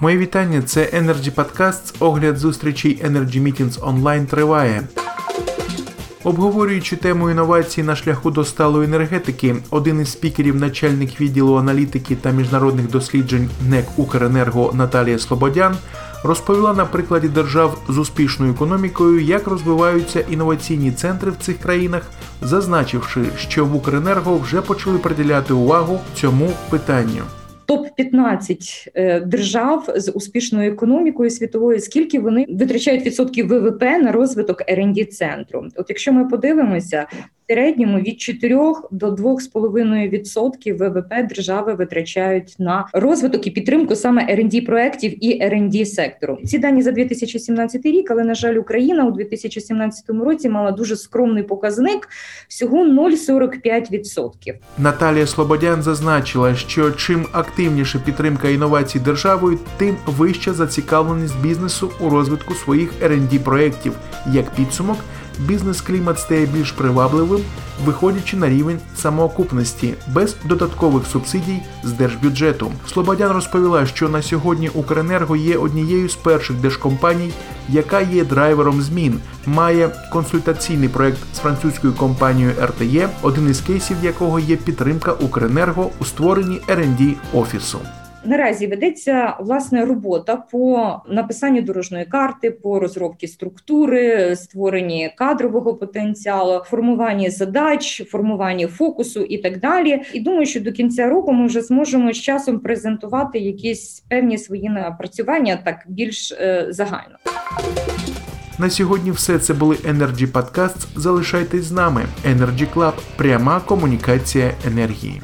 Моє вітання. Це Energy Podcasts. Огляд зустрічей Energy Meetings онлайн триває. Обговорюючи тему інновацій на шляху до сталої енергетики, один із спікерів, начальник відділу аналітики та міжнародних досліджень НЕК Укренерго Наталія Слободян розповіла на прикладі держав з успішною економікою, як розвиваються інноваційні центри в цих країнах, зазначивши, що в Укренерго вже почали приділяти увагу цьому питанню. Топ 15 е, держав з успішною економікою світовою, скільки вони витрачають відсотків ВВП на розвиток rd центру. От якщо ми подивимося, середньому від 4 до 2,5% ВВП держави витрачають на розвиток і підтримку саме rd проєктів і rd сектору. Ці дані за 2017 рік, але на жаль, Україна у 2017 році мала дуже скромний показник всього 0,45%. Наталія Слободян зазначила, що чим активніше підтримка інновацій державою, тим вища зацікавленість бізнесу у розвитку своїх rd проєктів як підсумок бізнес-клімат стає більш привабливим, виходячи на рівень самоокупності без додаткових субсидій з держбюджету. Слободян розповіла, що на сьогодні Укренерго є однією з перших держкомпаній, яка є драйвером змін, має консультаційний проект з французькою компанією RTE, один із кейсів якого є підтримка Укренерго у створенні R&D офісу. Наразі ведеться власне робота по написанню дорожньої карти, по розробці структури, створенні кадрового потенціалу, формуванні задач, формуванні фокусу і так далі. І думаю, що до кінця року ми вже зможемо з часом презентувати якісь певні свої напрацювання так більш е, загально. На сьогодні все це були Energy Podcasts. Залишайтесь з нами. Energy Club – пряма комунікація енергії.